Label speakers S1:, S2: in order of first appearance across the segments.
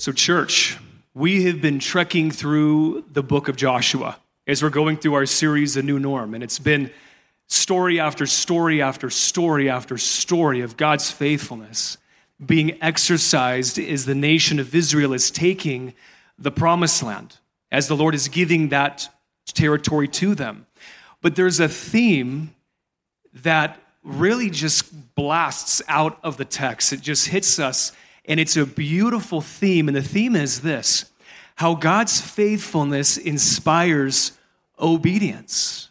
S1: So, church, we have been trekking through the book of Joshua as we're going through our series, The New Norm. And it's been story after story after story after story of God's faithfulness being exercised as the nation of Israel is taking the promised land, as the Lord is giving that territory to them. But there's a theme that really just blasts out of the text. It just hits us, and it's a beautiful theme. And the theme is this how God's faithfulness inspires obedience.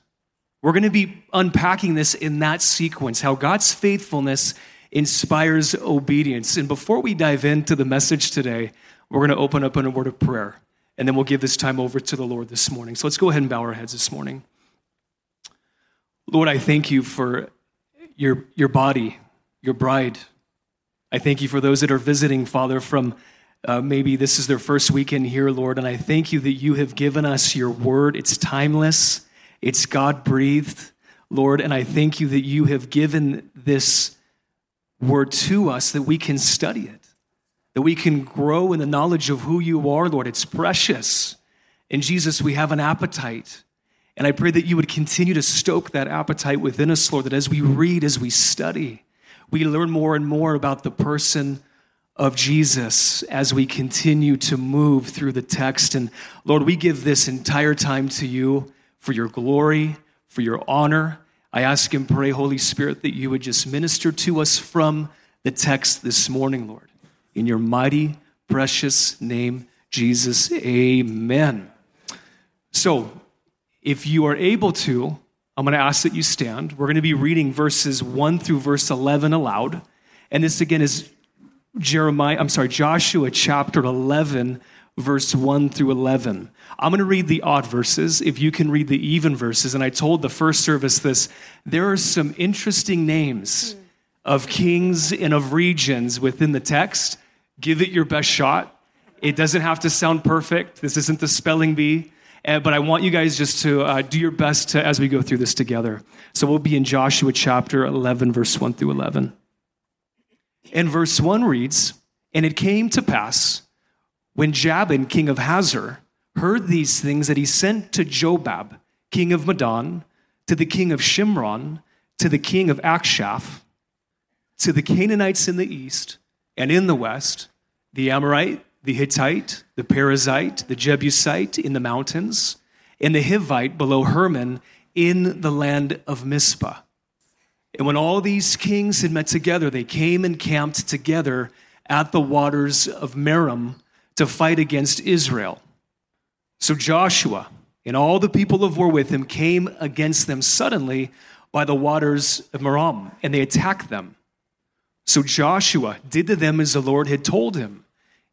S1: We're going to be unpacking this in that sequence how God's faithfulness inspires obedience. And before we dive into the message today, we're going to open up in a word of prayer, and then we'll give this time over to the Lord this morning. So let's go ahead and bow our heads this morning. Lord, I thank you for your, your body, your bride. I thank you for those that are visiting, Father, from uh, maybe this is their first weekend here, Lord. And I thank you that you have given us your word. It's timeless, it's God breathed, Lord. And I thank you that you have given this word to us that we can study it, that we can grow in the knowledge of who you are, Lord. It's precious. In Jesus, we have an appetite. And I pray that you would continue to stoke that appetite within us, Lord, that as we read, as we study, we learn more and more about the person of Jesus as we continue to move through the text. And Lord, we give this entire time to you for your glory, for your honor. I ask and pray, Holy Spirit, that you would just minister to us from the text this morning, Lord. In your mighty, precious name, Jesus, amen. So, if you are able to, I'm going to ask that you stand. We're going to be reading verses 1 through verse 11 aloud. And this again is Jeremiah, I'm sorry, Joshua chapter 11, verse 1 through 11. I'm going to read the odd verses if you can read the even verses. And I told the first service this there are some interesting names of kings and of regions within the text. Give it your best shot. It doesn't have to sound perfect. This isn't the spelling bee. Uh, but I want you guys just to uh, do your best to, as we go through this together. So we'll be in Joshua chapter 11, verse 1 through 11. And verse 1 reads And it came to pass when Jabin, king of Hazor, heard these things that he sent to Jobab, king of Madon, to the king of Shimron, to the king of Achshaph, to the Canaanites in the east and in the west, the Amorite, the Hittite, the Perizzite, the Jebusite in the mountains, and the Hivite below Hermon in the land of Mizpah. And when all these kings had met together, they came and camped together at the waters of Merom to fight against Israel. So Joshua and all the people of war with him came against them suddenly by the waters of Merom, and they attacked them. So Joshua did to them as the Lord had told him.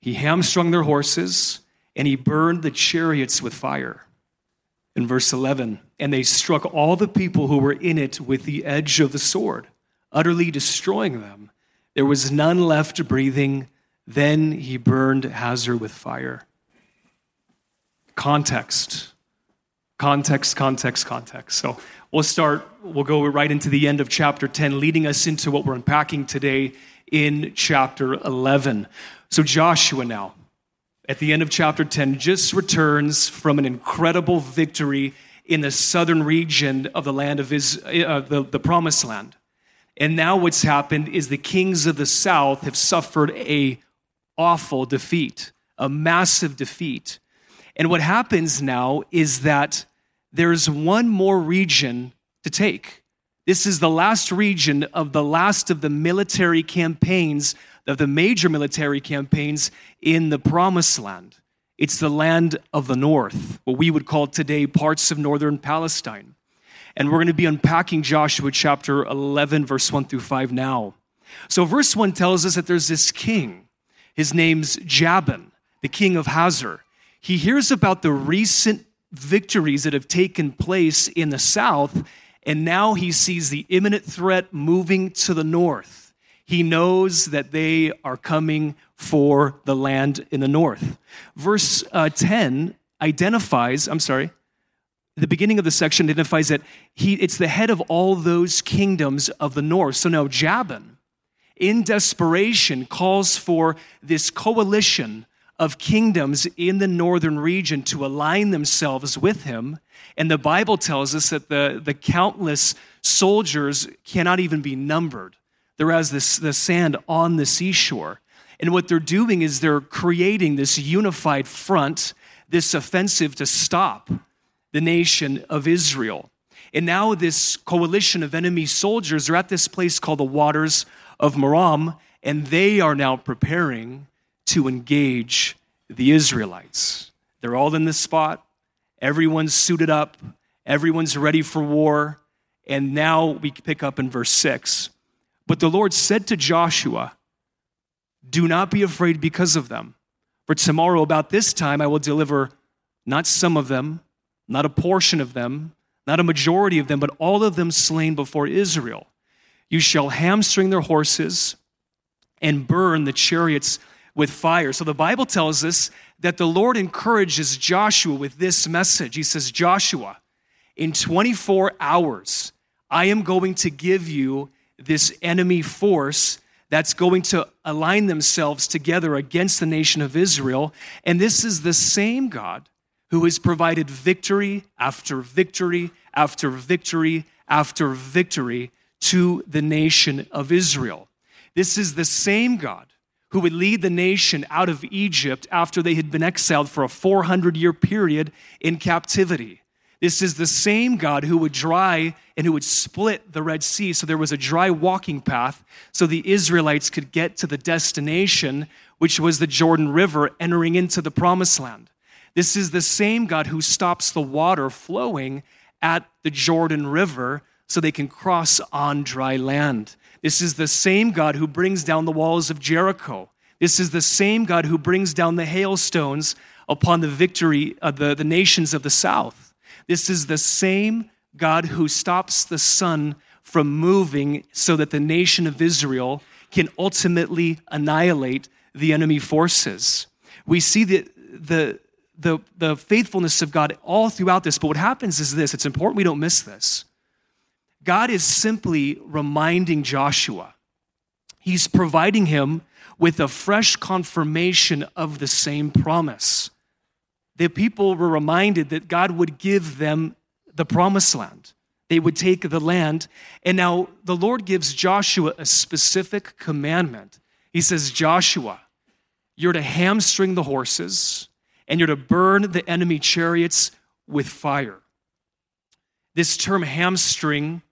S1: He hamstrung their horses and he burned the chariots with fire. In verse 11, and they struck all the people who were in it with the edge of the sword, utterly destroying them. There was none left breathing. Then he burned Hazor with fire. Context. Context, context, context. So we'll start, we'll go right into the end of chapter 10, leading us into what we're unpacking today in chapter 11. So, Joshua now, at the end of chapter 10, just returns from an incredible victory in the southern region of the land of his, uh, the, the promised land. And now what's happened is the kings of the south have suffered a awful defeat, a massive defeat. And what happens now is that there's one more region to take. This is the last region of the last of the military campaigns of the major military campaigns in the promised land. It's the land of the north, what we would call today parts of northern Palestine. And we're going to be unpacking Joshua chapter 11, verse 1 through 5 now. So, verse 1 tells us that there's this king. His name's Jabin, the king of Hazor. He hears about the recent victories that have taken place in the south, and now he sees the imminent threat moving to the north. He knows that they are coming for the land in the north. Verse uh, 10 identifies, I'm sorry, the beginning of the section identifies that he, it's the head of all those kingdoms of the north. So now Jabin, in desperation, calls for this coalition of kingdoms in the northern region to align themselves with him. And the Bible tells us that the, the countless soldiers cannot even be numbered. They're as this, the sand on the seashore. And what they're doing is they're creating this unified front, this offensive to stop the nation of Israel. And now this coalition of enemy soldiers are at this place called the Waters of Merom, and they are now preparing to engage the Israelites. They're all in this spot. Everyone's suited up. Everyone's ready for war. And now we pick up in verse 6. But the Lord said to Joshua, Do not be afraid because of them. For tomorrow, about this time, I will deliver not some of them, not a portion of them, not a majority of them, but all of them slain before Israel. You shall hamstring their horses and burn the chariots with fire. So the Bible tells us that the Lord encourages Joshua with this message. He says, Joshua, in 24 hours, I am going to give you this enemy force that's going to align themselves together against the nation of Israel. And this is the same God who has provided victory after victory after victory after victory to the nation of Israel. This is the same God who would lead the nation out of Egypt after they had been exiled for a 400 year period in captivity. This is the same God who would dry and who would split the Red Sea so there was a dry walking path so the Israelites could get to the destination, which was the Jordan River, entering into the promised land. This is the same God who stops the water flowing at the Jordan River so they can cross on dry land. This is the same God who brings down the walls of Jericho. This is the same God who brings down the hailstones upon the victory of the, the nations of the south. This is the same God who stops the sun from moving so that the nation of Israel can ultimately annihilate the enemy forces. We see the, the, the, the faithfulness of God all throughout this, but what happens is this it's important we don't miss this. God is simply reminding Joshua, He's providing him with a fresh confirmation of the same promise. The people were reminded that God would give them the promised land. They would take the land. And now the Lord gives Joshua a specific commandment. He says, Joshua, you're to hamstring the horses and you're to burn the enemy chariots with fire. This term hamstring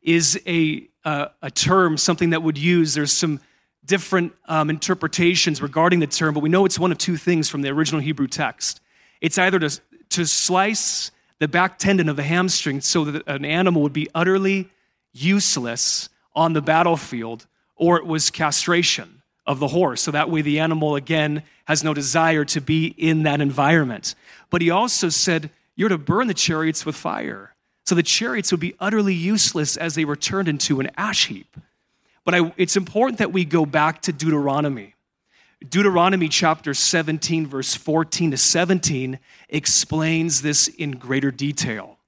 S1: is a, uh, a term, something that would use. There's some different um, interpretations regarding the term, but we know it's one of two things from the original Hebrew text. It's either to, to slice the back tendon of the hamstring so that an animal would be utterly useless on the battlefield, or it was castration of the horse. So that way the animal, again, has no desire to be in that environment. But he also said, You're to burn the chariots with fire. So the chariots would be utterly useless as they were turned into an ash heap. But I, it's important that we go back to Deuteronomy. Deuteronomy chapter 17, verse 14 to 17, explains this in greater detail.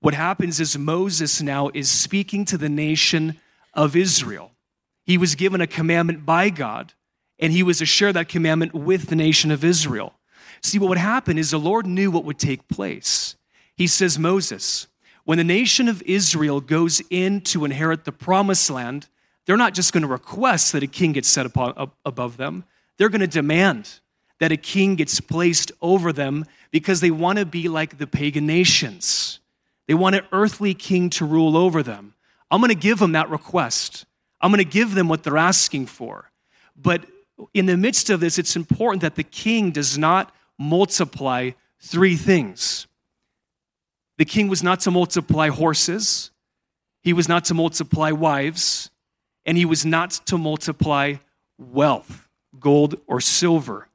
S1: What happens is Moses now is speaking to the nation of Israel. He was given a commandment by God, and he was to share that commandment with the nation of Israel. See, what would happen is the Lord knew what would take place. He says, Moses, when the nation of Israel goes in to inherit the promised land, they're not just going to request that a king gets set upon, up above them, they're going to demand that a king gets placed over them because they want to be like the pagan nations. They want an earthly king to rule over them. I'm going to give them that request. I'm going to give them what they're asking for. But in the midst of this, it's important that the king does not multiply three things the king was not to multiply horses, he was not to multiply wives, and he was not to multiply wealth, gold or silver.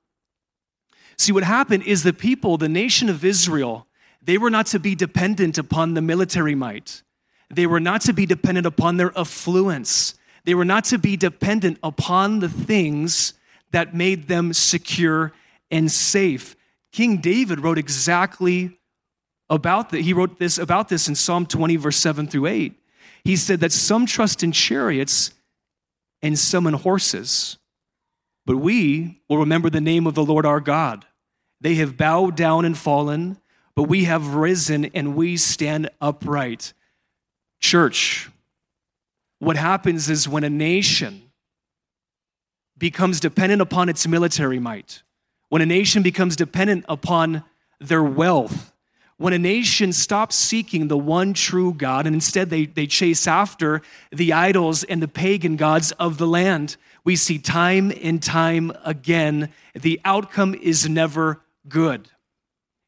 S1: See, what happened is the people, the nation of Israel, they were not to be dependent upon the military might. They were not to be dependent upon their affluence. They were not to be dependent upon the things that made them secure and safe. King David wrote exactly about that. He wrote this about this in Psalm 20, verse 7 through 8. He said that some trust in chariots and summon horses, but we will remember the name of the Lord our God. They have bowed down and fallen, but we have risen and we stand upright. Church, what happens is when a nation becomes dependent upon its military might, when a nation becomes dependent upon their wealth, when a nation stops seeking the one true God and instead they, they chase after the idols and the pagan gods of the land, we see time and time again the outcome is never good.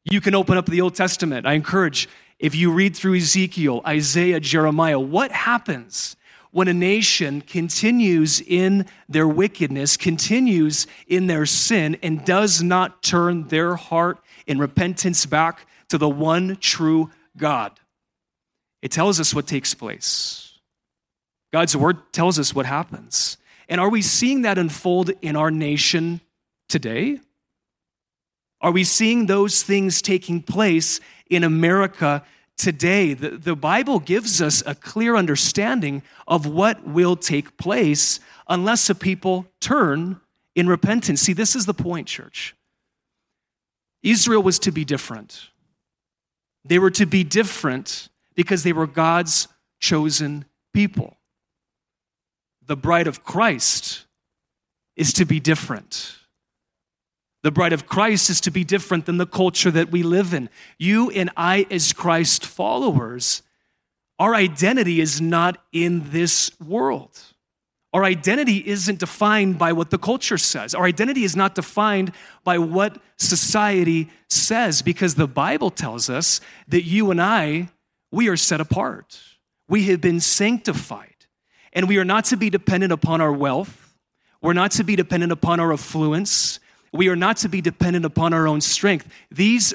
S1: You can open up the Old Testament. I encourage, if you read through Ezekiel, Isaiah, Jeremiah, what happens when a nation continues in their wickedness, continues in their sin, and does not turn their heart in repentance back to the one true God? It tells us what takes place. God's word tells us what happens. And are we seeing that unfold in our nation today? Are we seeing those things taking place in America today? The, the Bible gives us a clear understanding of what will take place unless a people turn in repentance. See, this is the point, church. Israel was to be different. They were to be different because they were God's chosen people. The bride of Christ is to be different. The bride of Christ is to be different than the culture that we live in. You and I, as Christ followers, our identity is not in this world. Our identity isn't defined by what the culture says. Our identity is not defined by what society says because the Bible tells us that you and I, we are set apart. We have been sanctified. And we are not to be dependent upon our wealth. We're not to be dependent upon our affluence. We are not to be dependent upon our own strength. These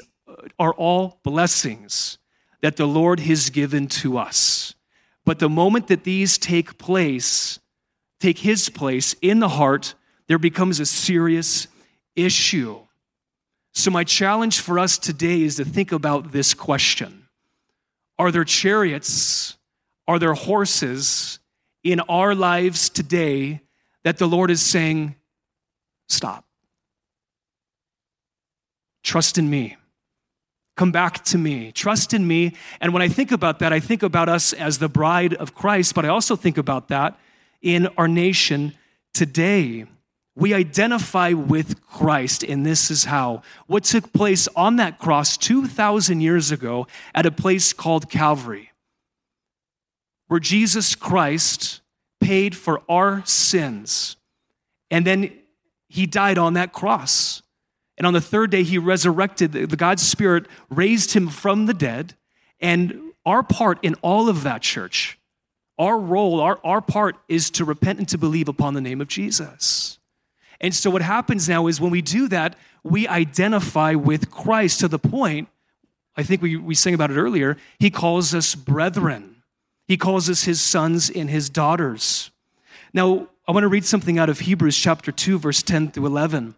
S1: are all blessings that the Lord has given to us. But the moment that these take place, take His place in the heart, there becomes a serious issue. So, my challenge for us today is to think about this question Are there chariots, are there horses in our lives today that the Lord is saying, Stop? Trust in me. Come back to me. Trust in me. And when I think about that, I think about us as the bride of Christ, but I also think about that in our nation today. We identify with Christ, and this is how. What took place on that cross 2,000 years ago at a place called Calvary, where Jesus Christ paid for our sins, and then he died on that cross. And on the third day, he resurrected. The God's Spirit raised him from the dead. And our part in all of that, church, our role, our, our part is to repent and to believe upon the name of Jesus. And so what happens now is when we do that, we identify with Christ to the point, I think we, we sang about it earlier, he calls us brethren. He calls us his sons and his daughters. Now, I want to read something out of Hebrews chapter 2, verse 10 through 11.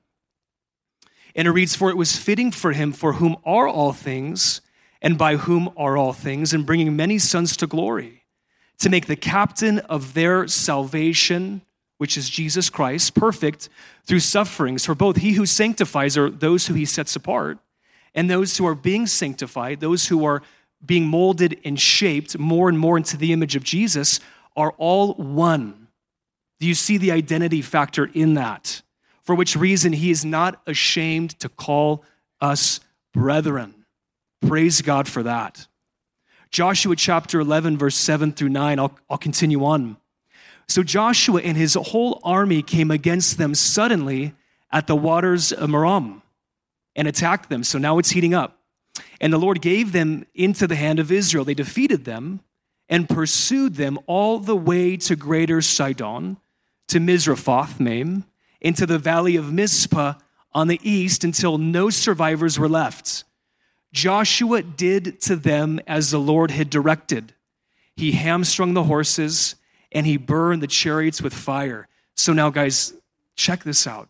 S1: And it reads, For it was fitting for him, for whom are all things, and by whom are all things, and bringing many sons to glory, to make the captain of their salvation, which is Jesus Christ, perfect through sufferings. For both he who sanctifies are those who he sets apart, and those who are being sanctified, those who are being molded and shaped more and more into the image of Jesus, are all one. Do you see the identity factor in that? for which reason he is not ashamed to call us brethren. Praise God for that. Joshua chapter 11, verse 7 through 9, I'll, I'll continue on. So Joshua and his whole army came against them suddenly at the waters of Merom and attacked them. So now it's heating up. And the Lord gave them into the hand of Israel. They defeated them and pursued them all the way to greater Sidon, to Misrephoth Maim, into the valley of Mizpah on the east until no survivors were left. Joshua did to them as the Lord had directed. He hamstrung the horses and he burned the chariots with fire. So now, guys, check this out.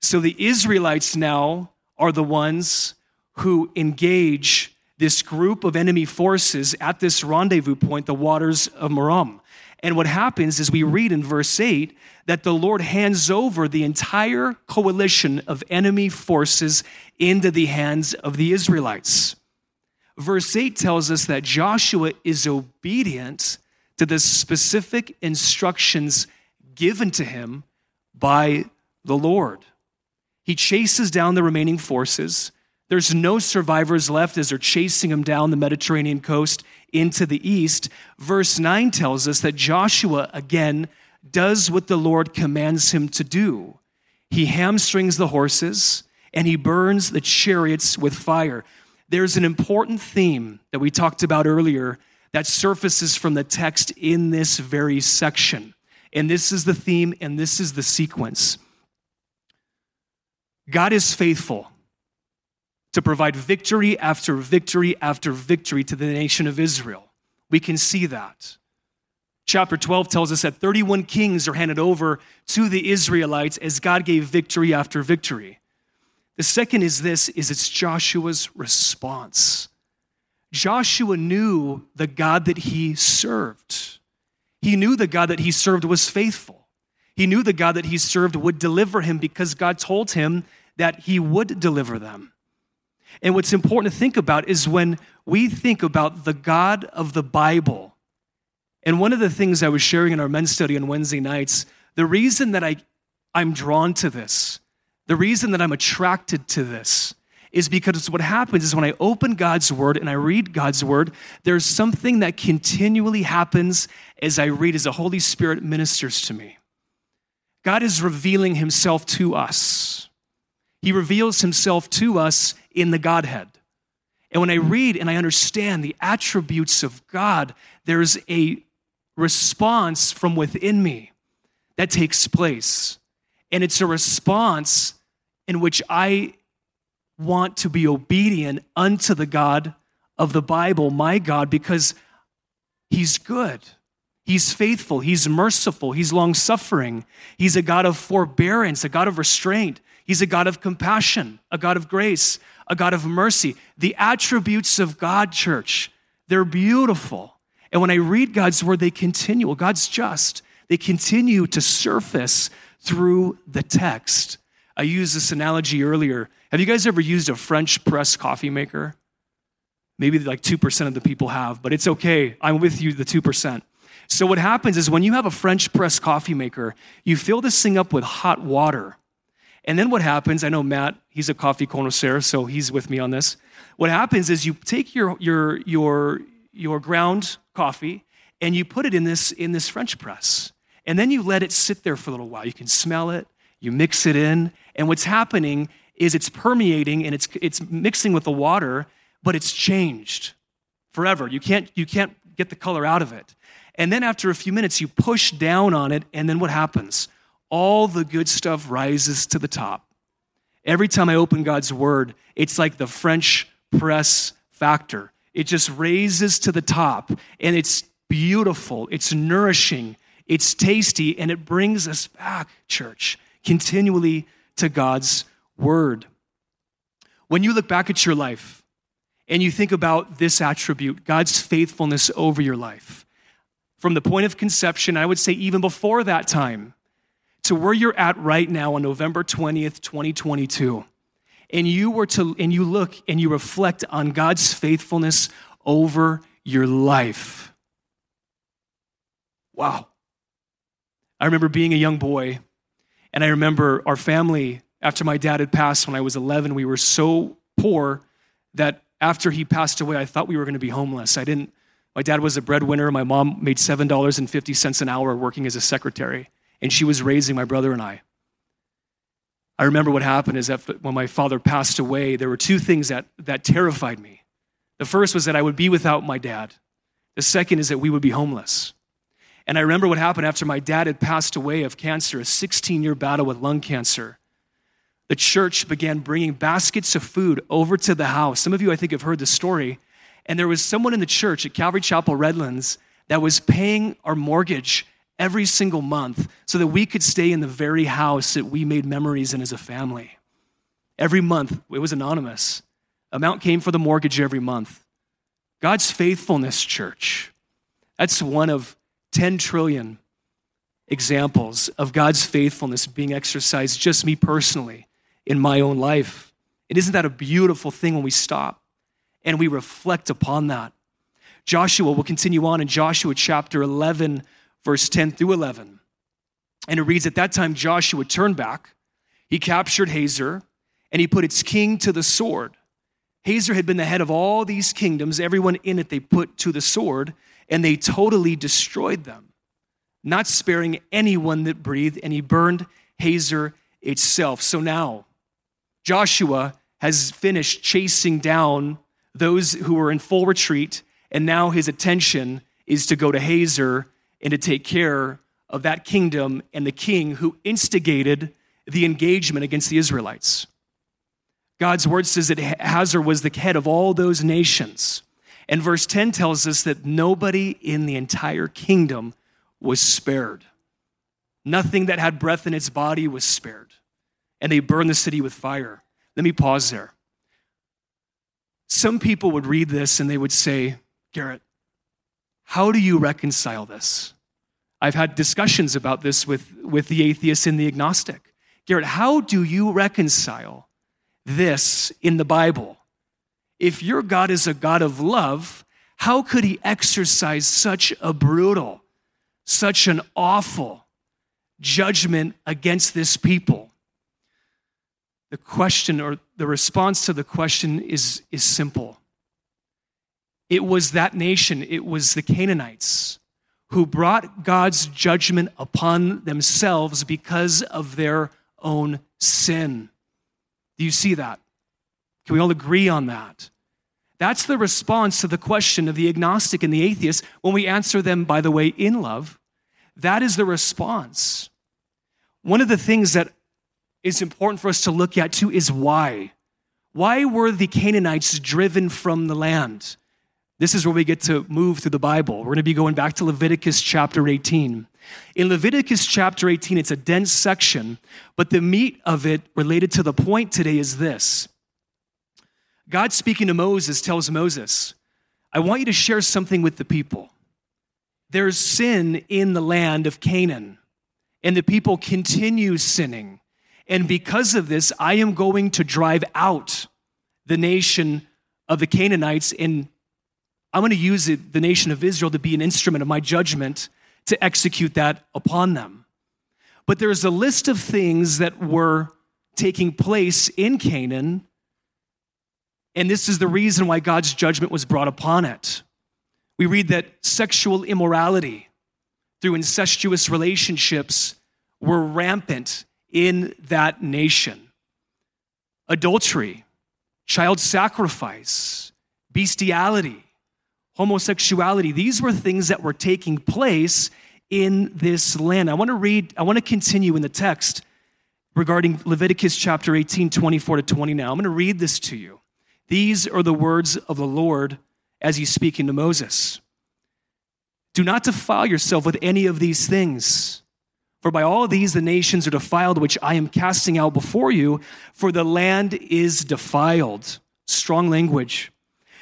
S1: So the Israelites now are the ones who engage this group of enemy forces at this rendezvous point, the waters of Merom. And what happens is we read in verse 8 that the Lord hands over the entire coalition of enemy forces into the hands of the Israelites. Verse 8 tells us that Joshua is obedient to the specific instructions given to him by the Lord. He chases down the remaining forces. There's no survivors left as they're chasing him down the Mediterranean coast into the east. Verse 9 tells us that Joshua, again, does what the Lord commands him to do. He hamstrings the horses and he burns the chariots with fire. There's an important theme that we talked about earlier that surfaces from the text in this very section. And this is the theme and this is the sequence. God is faithful to provide victory after victory after victory to the nation of Israel. We can see that. Chapter 12 tells us that 31 kings are handed over to the Israelites as God gave victory after victory. The second is this is it's Joshua's response. Joshua knew the God that he served. He knew the God that he served was faithful. He knew the God that he served would deliver him because God told him that he would deliver them. And what's important to think about is when we think about the God of the Bible. And one of the things I was sharing in our men's study on Wednesday nights, the reason that I, I'm drawn to this, the reason that I'm attracted to this, is because what happens is when I open God's word and I read God's word, there's something that continually happens as I read, as the Holy Spirit ministers to me. God is revealing himself to us. He reveals himself to us in the Godhead. And when I hmm. read and I understand the attributes of God, there's a response from within me that takes place. And it's a response in which I want to be obedient unto the God of the Bible, my God, because He's good. He's faithful. He's merciful. He's long suffering. He's a God of forbearance, a God of restraint. He's a God of compassion, a God of grace, a God of mercy. The attributes of God, church, they're beautiful. And when I read God's word, they continue. God's just. They continue to surface through the text. I used this analogy earlier. Have you guys ever used a French press coffee maker? Maybe like 2% of the people have, but it's okay. I'm with you, the 2%. So, what happens is when you have a French press coffee maker, you fill this thing up with hot water. And then what happens, I know Matt, he's a coffee connoisseur, so he's with me on this. What happens is you take your, your, your, your ground coffee and you put it in this, in this French press. And then you let it sit there for a little while. You can smell it, you mix it in, and what's happening is it's permeating and it's, it's mixing with the water, but it's changed forever. You can't, you can't get the color out of it. And then after a few minutes, you push down on it, and then what happens? All the good stuff rises to the top. Every time I open God's word, it's like the French press factor. It just raises to the top, and it's beautiful, it's nourishing, it's tasty, and it brings us back, church, continually to God's word. When you look back at your life and you think about this attribute, God's faithfulness over your life, from the point of conception, I would say even before that time, to where you're at right now on November 20th, 2022, and you were to and you look and you reflect on God's faithfulness over your life. Wow. I remember being a young boy, and I remember our family, after my dad had passed when I was 11, we were so poor that after he passed away, I thought we were going to be homeless. I didn't, my dad was a breadwinner. My mom made $7.50 an hour working as a secretary and she was raising my brother and I. I remember what happened is that when my father passed away, there were two things that, that terrified me. The first was that I would be without my dad. The second is that we would be homeless. And I remember what happened after my dad had passed away of cancer, a 16 year battle with lung cancer. The church began bringing baskets of food over to the house. Some of you, I think, have heard the story. And there was someone in the church at Calvary Chapel Redlands that was paying our mortgage every single month so that we could stay in the very house that we made memories in as a family. Every month, it was anonymous. Amount came for the mortgage every month. God's faithfulness, church, that's one of 10 trillion examples of God's faithfulness being exercised, just me personally, in my own life. And isn't that a beautiful thing when we stop and we reflect upon that? Joshua will continue on in Joshua chapter 11, verse 10 through 11. And it reads At that time, Joshua turned back, he captured Hazor, and he put its king to the sword. Hazor had been the head of all these kingdoms, everyone in it they put to the sword, and they totally destroyed them, not sparing anyone that breathed, and he burned Hazor itself. So now, Joshua has finished chasing down those who were in full retreat, and now his attention is to go to Hazor and to take care of that kingdom and the king who instigated the engagement against the Israelites. God's word says that Hazor was the head of all those nations. And verse 10 tells us that nobody in the entire kingdom was spared. Nothing that had breath in its body was spared. And they burned the city with fire. Let me pause there. Some people would read this and they would say, Garrett, how do you reconcile this? I've had discussions about this with, with the atheist and the agnostic. Garrett, how do you reconcile this in the Bible? If your God is a God of love, how could he exercise such a brutal, such an awful judgment against this people? The question or the response to the question is, is simple. It was that nation, it was the Canaanites who brought God's judgment upon themselves because of their own sin. Do you see that? Can we all agree on that? That's the response to the question of the agnostic and the atheist when we answer them, by the way, in love. That is the response. One of the things that is important for us to look at too is why. Why were the Canaanites driven from the land? This is where we get to move through the Bible. We're going to be going back to Leviticus chapter 18. In Leviticus chapter 18, it's a dense section, but the meat of it related to the point today is this God speaking to Moses tells Moses, I want you to share something with the people. There's sin in the land of Canaan, and the people continue sinning. And because of this, I am going to drive out the nation of the Canaanites, and I'm going to use it, the nation of Israel to be an instrument of my judgment to execute that upon them. But there's a list of things that were taking place in Canaan and this is the reason why God's judgment was brought upon it. We read that sexual immorality through incestuous relationships were rampant in that nation. Adultery, child sacrifice, bestiality, homosexuality, these were things that were taking place in this land. I want to read, I want to continue in the text regarding Leviticus chapter 18, 24 to 20 now. I'm going to read this to you. These are the words of the Lord as he's speaking to Moses. Do not defile yourself with any of these things. For by all these the nations are defiled, which I am casting out before you, for the land is defiled. Strong language.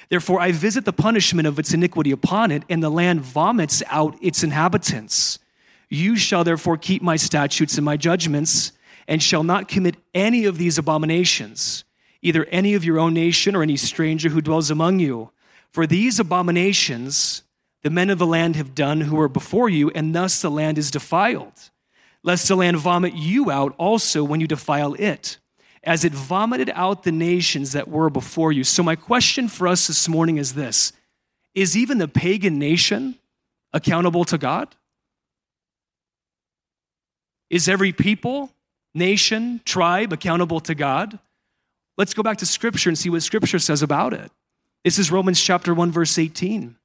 S1: Therefore, I visit the punishment of its iniquity upon it, and the land vomits out its inhabitants. You shall therefore keep my statutes and my judgments, and shall not commit any of these abominations either any of your own nation or any stranger who dwells among you. For these abominations the men of the land have done who were before you, and thus the land is defiled. Lest the land vomit you out also when you defile it, as it vomited out the nations that were before you. So, my question for us this morning is this Is even the pagan nation accountable to God? Is every people, nation, tribe accountable to God? Let's go back to Scripture and see what Scripture says about it. This is Romans chapter 1, verse 18.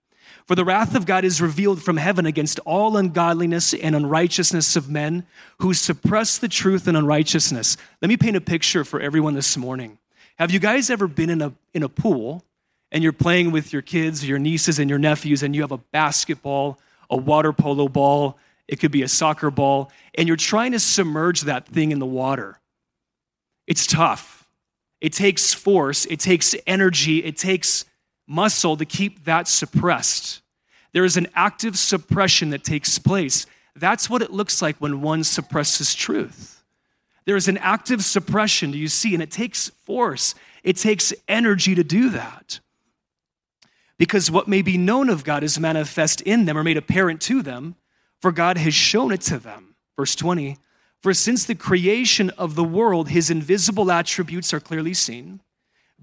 S1: For the wrath of God is revealed from heaven against all ungodliness and unrighteousness of men who suppress the truth and unrighteousness. Let me paint a picture for everyone this morning. Have you guys ever been in a, in a pool and you're playing with your kids, your nieces, and your nephews, and you have a basketball, a water polo ball, it could be a soccer ball, and you're trying to submerge that thing in the water? It's tough it takes force, it takes energy, it takes muscle to keep that suppressed. There is an active suppression that takes place. That's what it looks like when one suppresses truth. There is an active suppression, do you see? And it takes force, it takes energy to do that. Because what may be known of God is manifest in them or made apparent to them, for God has shown it to them. Verse 20 For since the creation of the world, his invisible attributes are clearly seen,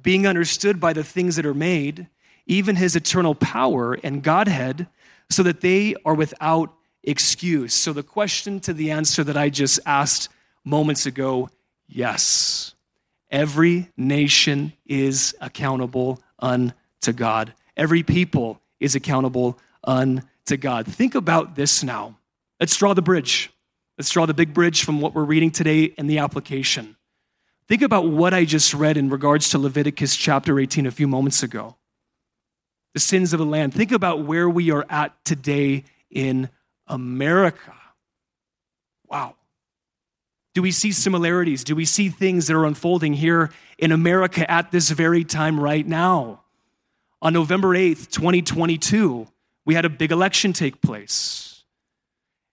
S1: being understood by the things that are made, even his eternal power and Godhead, so that they are without excuse. So, the question to the answer that I just asked moments ago yes. Every nation is accountable unto God. Every people is accountable unto God. Think about this now. Let's draw the bridge. Let's draw the big bridge from what we're reading today and the application. Think about what I just read in regards to Leviticus chapter 18 a few moments ago. The sins of the land. Think about where we are at today in America. Wow. Do we see similarities? Do we see things that are unfolding here in America at this very time right now? On November 8th, 2022, we had a big election take place.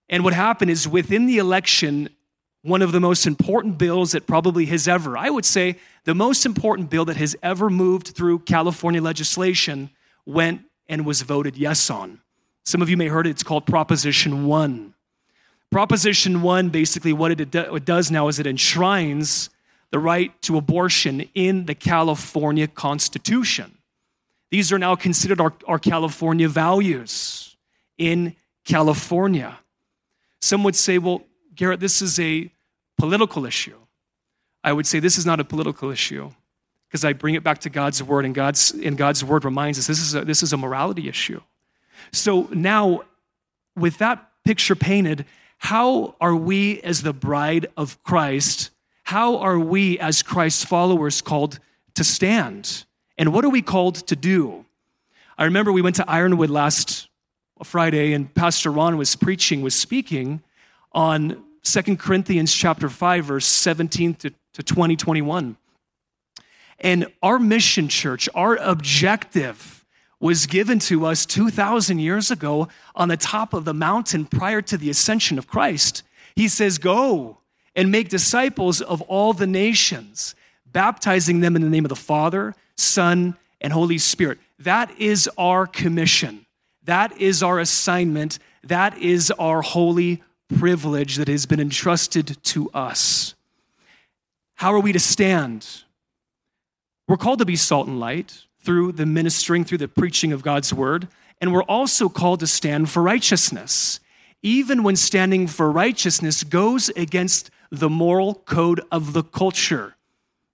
S1: And what happened is within the election, one of the most important bills that probably has ever, I would say, the most important bill that has ever moved through California legislation went and was voted yes on. Some of you may have heard it, it's called Proposition 1. Proposition 1, basically, what it, it does now is it enshrines the right to abortion in the California Constitution. These are now considered our, our California values in California. Some would say, well, Garrett, this is a political issue. I would say this is not a political issue because I bring it back to God's word, and God's, and God's word reminds us this is, a, this is a morality issue. So now, with that picture painted, how are we as the bride of Christ, how are we as Christ's followers called to stand? And what are we called to do? I remember we went to Ironwood last Friday and Pastor Ron was preaching, was speaking on Second Corinthians chapter 5, verse 17 to, to 20, 21. And our mission, church, our objective was given to us 2,000 years ago on the top of the mountain prior to the ascension of Christ. He says, Go and make disciples of all the nations, baptizing them in the name of the Father, Son, and Holy Spirit. That is our commission. That is our assignment. That is our holy privilege that has been entrusted to us. How are we to stand? We're called to be salt and light through the ministering, through the preaching of God's word, and we're also called to stand for righteousness. Even when standing for righteousness goes against the moral code of the culture.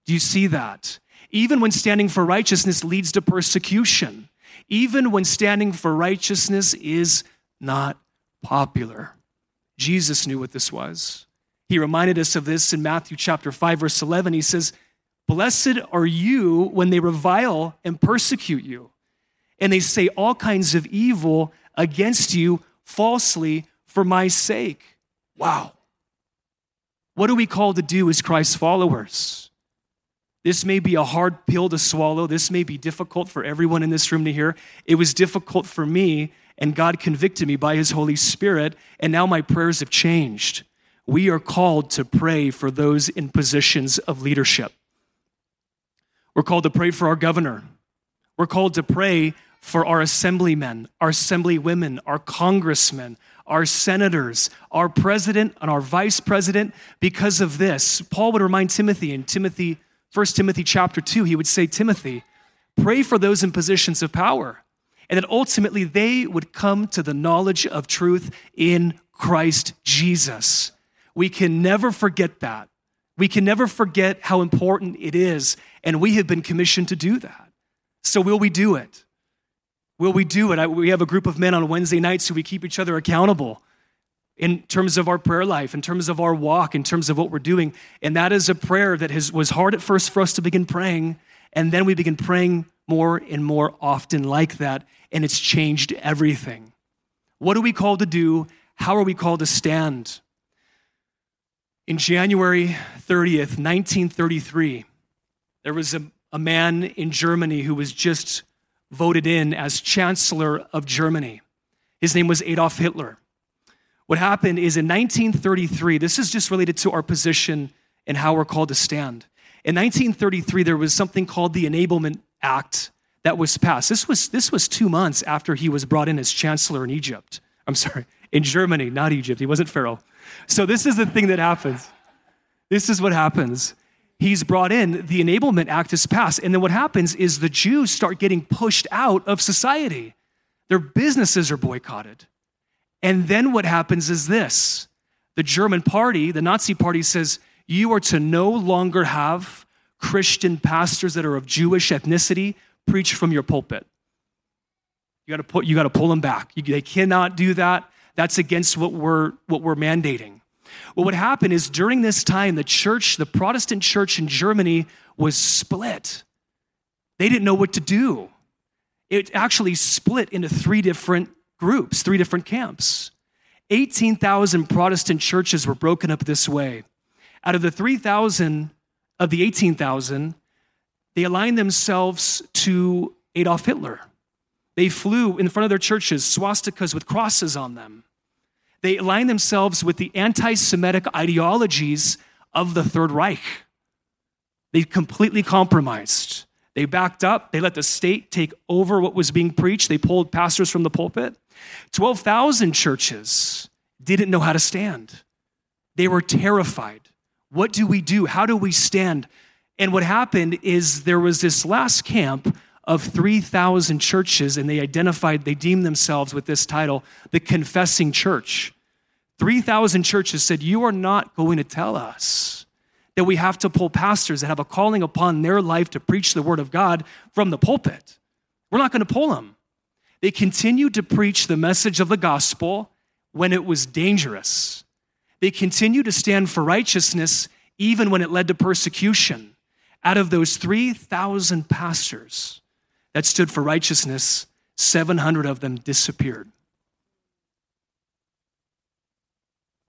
S1: Do you see that? Even when standing for righteousness leads to persecution, even when standing for righteousness is not popular. Jesus knew what this was. He reminded us of this in Matthew chapter 5 verse 11. He says, "Blessed are you when they revile and persecute you, and they say all kinds of evil against you falsely for my sake." Wow. What are we called to do as Christ's followers? This may be a hard pill to swallow. This may be difficult for everyone in this room to hear. It was difficult for me, and God convicted me by His Holy Spirit, and now my prayers have changed. We are called to pray for those in positions of leadership. We're called to pray for our governor. We're called to pray for our assemblymen, our assemblywomen, our congressmen, our senators, our president, and our vice president. Because of this, Paul would remind Timothy in Timothy 1 Timothy chapter 2, he would say, Timothy, pray for those in positions of power, and that ultimately they would come to the knowledge of truth in Christ Jesus. We can never forget that. We can never forget how important it is, and we have been commissioned to do that. So, will we do it? Will we do it? we have a group of men on Wednesday nights who we keep each other accountable in terms of our prayer life, in terms of our walk, in terms of what we're doing. And that is a prayer that has, was hard at first for us to begin praying. And then we begin praying more and more often like that. And it's changed everything. What are we called to do? How are we called to stand? In January 30th, 1933, there was a, a man in Germany who was just voted in as Chancellor of Germany. His name was Adolf Hitler. What happened is in 1933, this is just related to our position and how we're called to stand. In 1933, there was something called the Enablement Act that was passed. This was, this was two months after he was brought in as chancellor in Egypt. I'm sorry, in Germany, not Egypt. He wasn't Pharaoh. So, this is the thing that happens. This is what happens. He's brought in, the Enablement Act is passed. And then what happens is the Jews start getting pushed out of society. Their businesses are boycotted. And then what happens is this the German party, the Nazi party, says, You are to no longer have Christian pastors that are of Jewish ethnicity preach from your pulpit. You got to put you got to pull them back. You, they cannot do that. That's against what we're what we're mandating. What would happen is during this time, the church, the Protestant church in Germany, was split. They didn't know what to do. It actually split into three different groups, three different camps. 18,000 Protestant churches were broken up this way. Out of the 3,000 of the 18,000, they aligned themselves to Adolf Hitler. They flew in front of their churches swastikas with crosses on them. They aligned themselves with the anti Semitic ideologies of the Third Reich. They completely compromised. They backed up. They let the state take over what was being preached. They pulled pastors from the pulpit. 12,000 churches didn't know how to stand. They were terrified. What do we do? How do we stand? And what happened is there was this last camp of 3,000 churches, and they identified, they deemed themselves with this title, the Confessing Church. 3,000 churches said, You are not going to tell us that we have to pull pastors that have a calling upon their life to preach the word of God from the pulpit. We're not going to pull them. They continued to preach the message of the gospel when it was dangerous. They continued to stand for righteousness even when it led to persecution. Out of those 3,000 pastors, that stood for righteousness, 700 of them disappeared.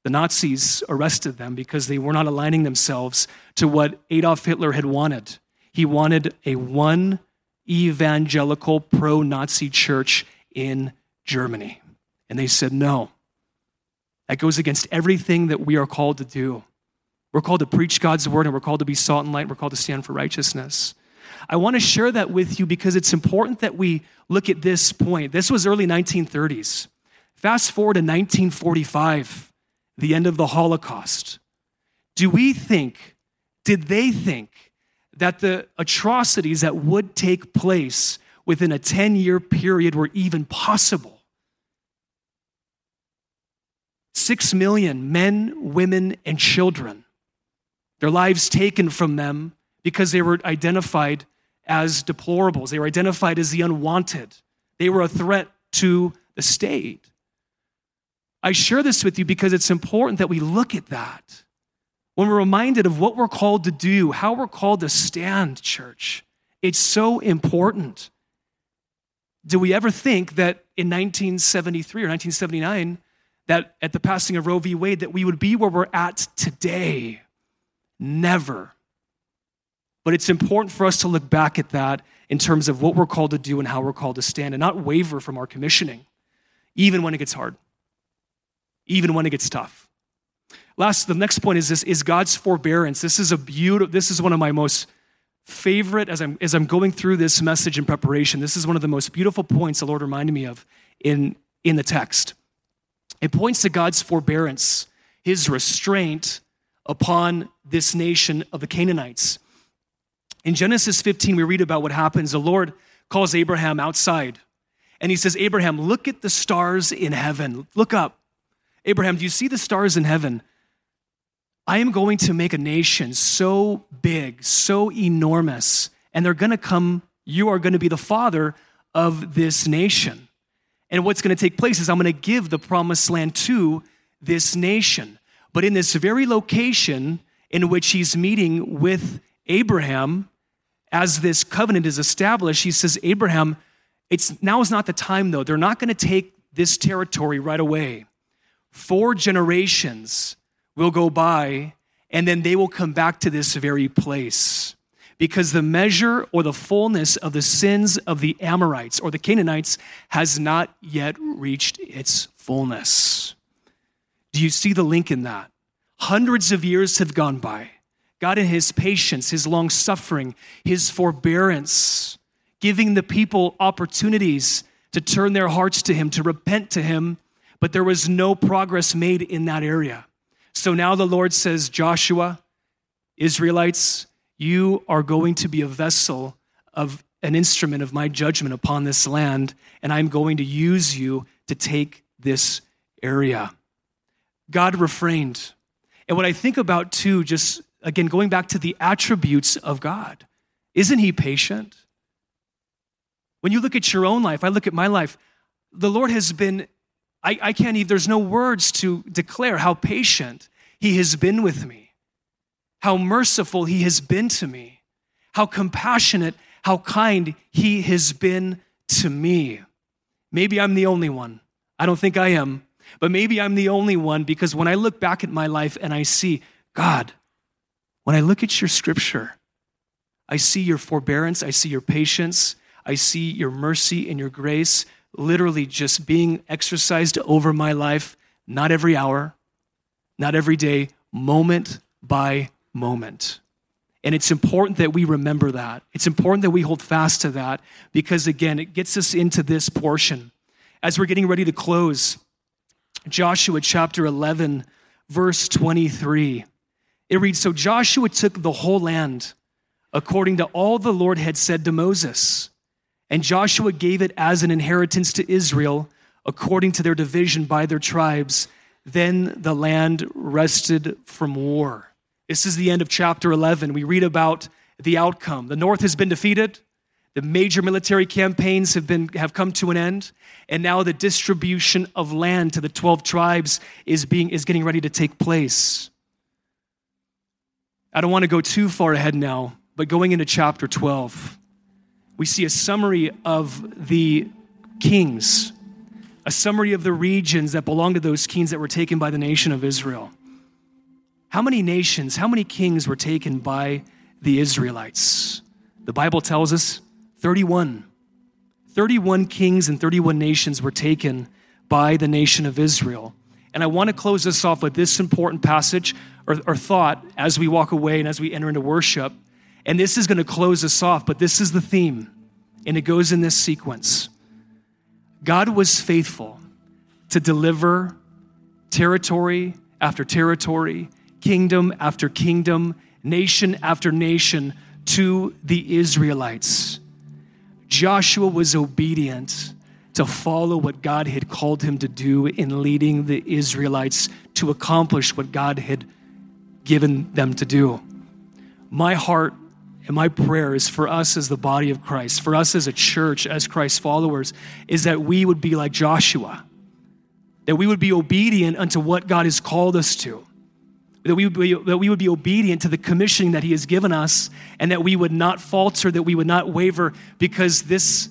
S1: The Nazis arrested them because they were not aligning themselves to what Adolf Hitler had wanted. He wanted a one evangelical pro Nazi church in Germany. And they said, no. That goes against everything that we are called to do. We're called to preach God's word and we're called to be salt and light. We're called to stand for righteousness. I want to share that with you because it's important that we look at this point. This was early 1930s. Fast forward to 1945, the end of the Holocaust. Do we think, did they think, that the atrocities that would take place within a 10 year period were even possible? Six million men, women, and children, their lives taken from them because they were identified as deplorables. They were identified as the unwanted. They were a threat to the state. I share this with you because it's important that we look at that. When we're reminded of what we're called to do, how we're called to stand, church, it's so important. Do we ever think that in 1973 or 1979, that at the passing of Roe v. Wade, that we would be where we're at today? Never. But it's important for us to look back at that in terms of what we're called to do and how we're called to stand and not waver from our commissioning, even when it gets hard, even when it gets tough. Last, the next point is this is God's forbearance. This is a beautiful, this is one of my most favorite as I'm as I'm going through this message in preparation. This is one of the most beautiful points the Lord reminded me of in, in the text. It points to God's forbearance, his restraint upon this nation of the Canaanites. In Genesis 15, we read about what happens. The Lord calls Abraham outside and he says, Abraham, look at the stars in heaven. Look up. Abraham, do you see the stars in heaven? I am going to make a nation so big, so enormous, and they're going to come, you are going to be the father of this nation. And what's going to take place is I'm going to give the promised land to this nation. But in this very location in which he's meeting with Abraham, as this covenant is established, he says, Abraham, it's now is not the time though. They're not going to take this territory right away. Four generations will go by, and then they will come back to this very place. because the measure or the fullness of the sins of the Amorites or the Canaanites has not yet reached its fullness. Do you see the link in that? Hundreds of years have gone by. God, in His patience, His long suffering, His forbearance, giving the people opportunities to turn their hearts to Him, to repent to Him, but there was no progress made in that area. So now the Lord says, Joshua, Israelites, you are going to be a vessel of an instrument of my judgment upon this land, and I'm going to use you to take this area. God refrained. And what I think about too, just again, going back to the attributes of God, isn't He patient? When you look at your own life, I look at my life, the Lord has been, I, I can't even, there's no words to declare how patient He has been with me how merciful he has been to me, how compassionate, how kind he has been to me. Maybe I'm the only one. I don't think I am, but maybe I'm the only one because when I look back at my life and I see, God, when I look at your scripture, I see your forbearance, I see your patience, I see your mercy and your grace literally just being exercised over my life, not every hour, not every day, moment by moment. And it's important that we remember that. It's important that we hold fast to that because, again, it gets us into this portion. As we're getting ready to close, Joshua chapter 11, verse 23, it reads So Joshua took the whole land according to all the Lord had said to Moses. And Joshua gave it as an inheritance to Israel according to their division by their tribes. Then the land rested from war. This is the end of chapter 11. We read about the outcome. The North has been defeated. The major military campaigns have, been, have come to an end. And now the distribution of land to the 12 tribes is, being, is getting ready to take place. I don't want to go too far ahead now, but going into chapter 12, we see a summary of the kings, a summary of the regions that belonged to those kings that were taken by the nation of Israel. How many nations, how many kings were taken by the Israelites? The Bible tells us 31. 31 kings and 31 nations were taken by the nation of Israel. And I want to close this off with this important passage or, or, thought as we walk away and as we enter into worship. And this is going to close us off, but this is the theme, and it goes in this sequence God was faithful to deliver territory after territory kingdom after kingdom, nation after nation to the Israelites. Joshua was obedient to follow what God had called him to do in leading the Israelites to accomplish what God had given them to do. My heart and my prayer is for us as the body of Christ, for us as a church, as Christ's followers, is that we would be like Joshua, that we would be obedient unto what God has called us to that we, would be, that we would be obedient to the commissioning that He has given us, and that we would not falter, that we would not waver, because this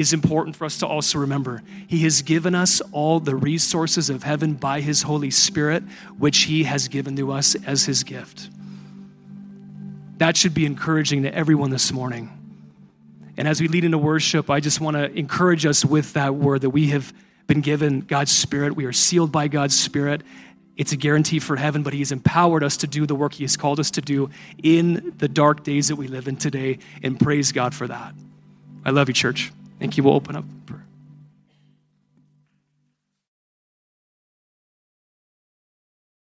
S1: is important for us to also remember. He has given us all the resources of heaven by His Holy Spirit, which He has given to us as His gift. That should be encouraging to everyone this morning. And as we lead into worship, I just want to encourage us with that word that we have been given God's Spirit. We are sealed by God's Spirit. It's a guarantee for heaven, but He has empowered us to do the work He has called us to do in the dark days that we live in today. And praise God for that. I love you, church. Thank you. We'll open up.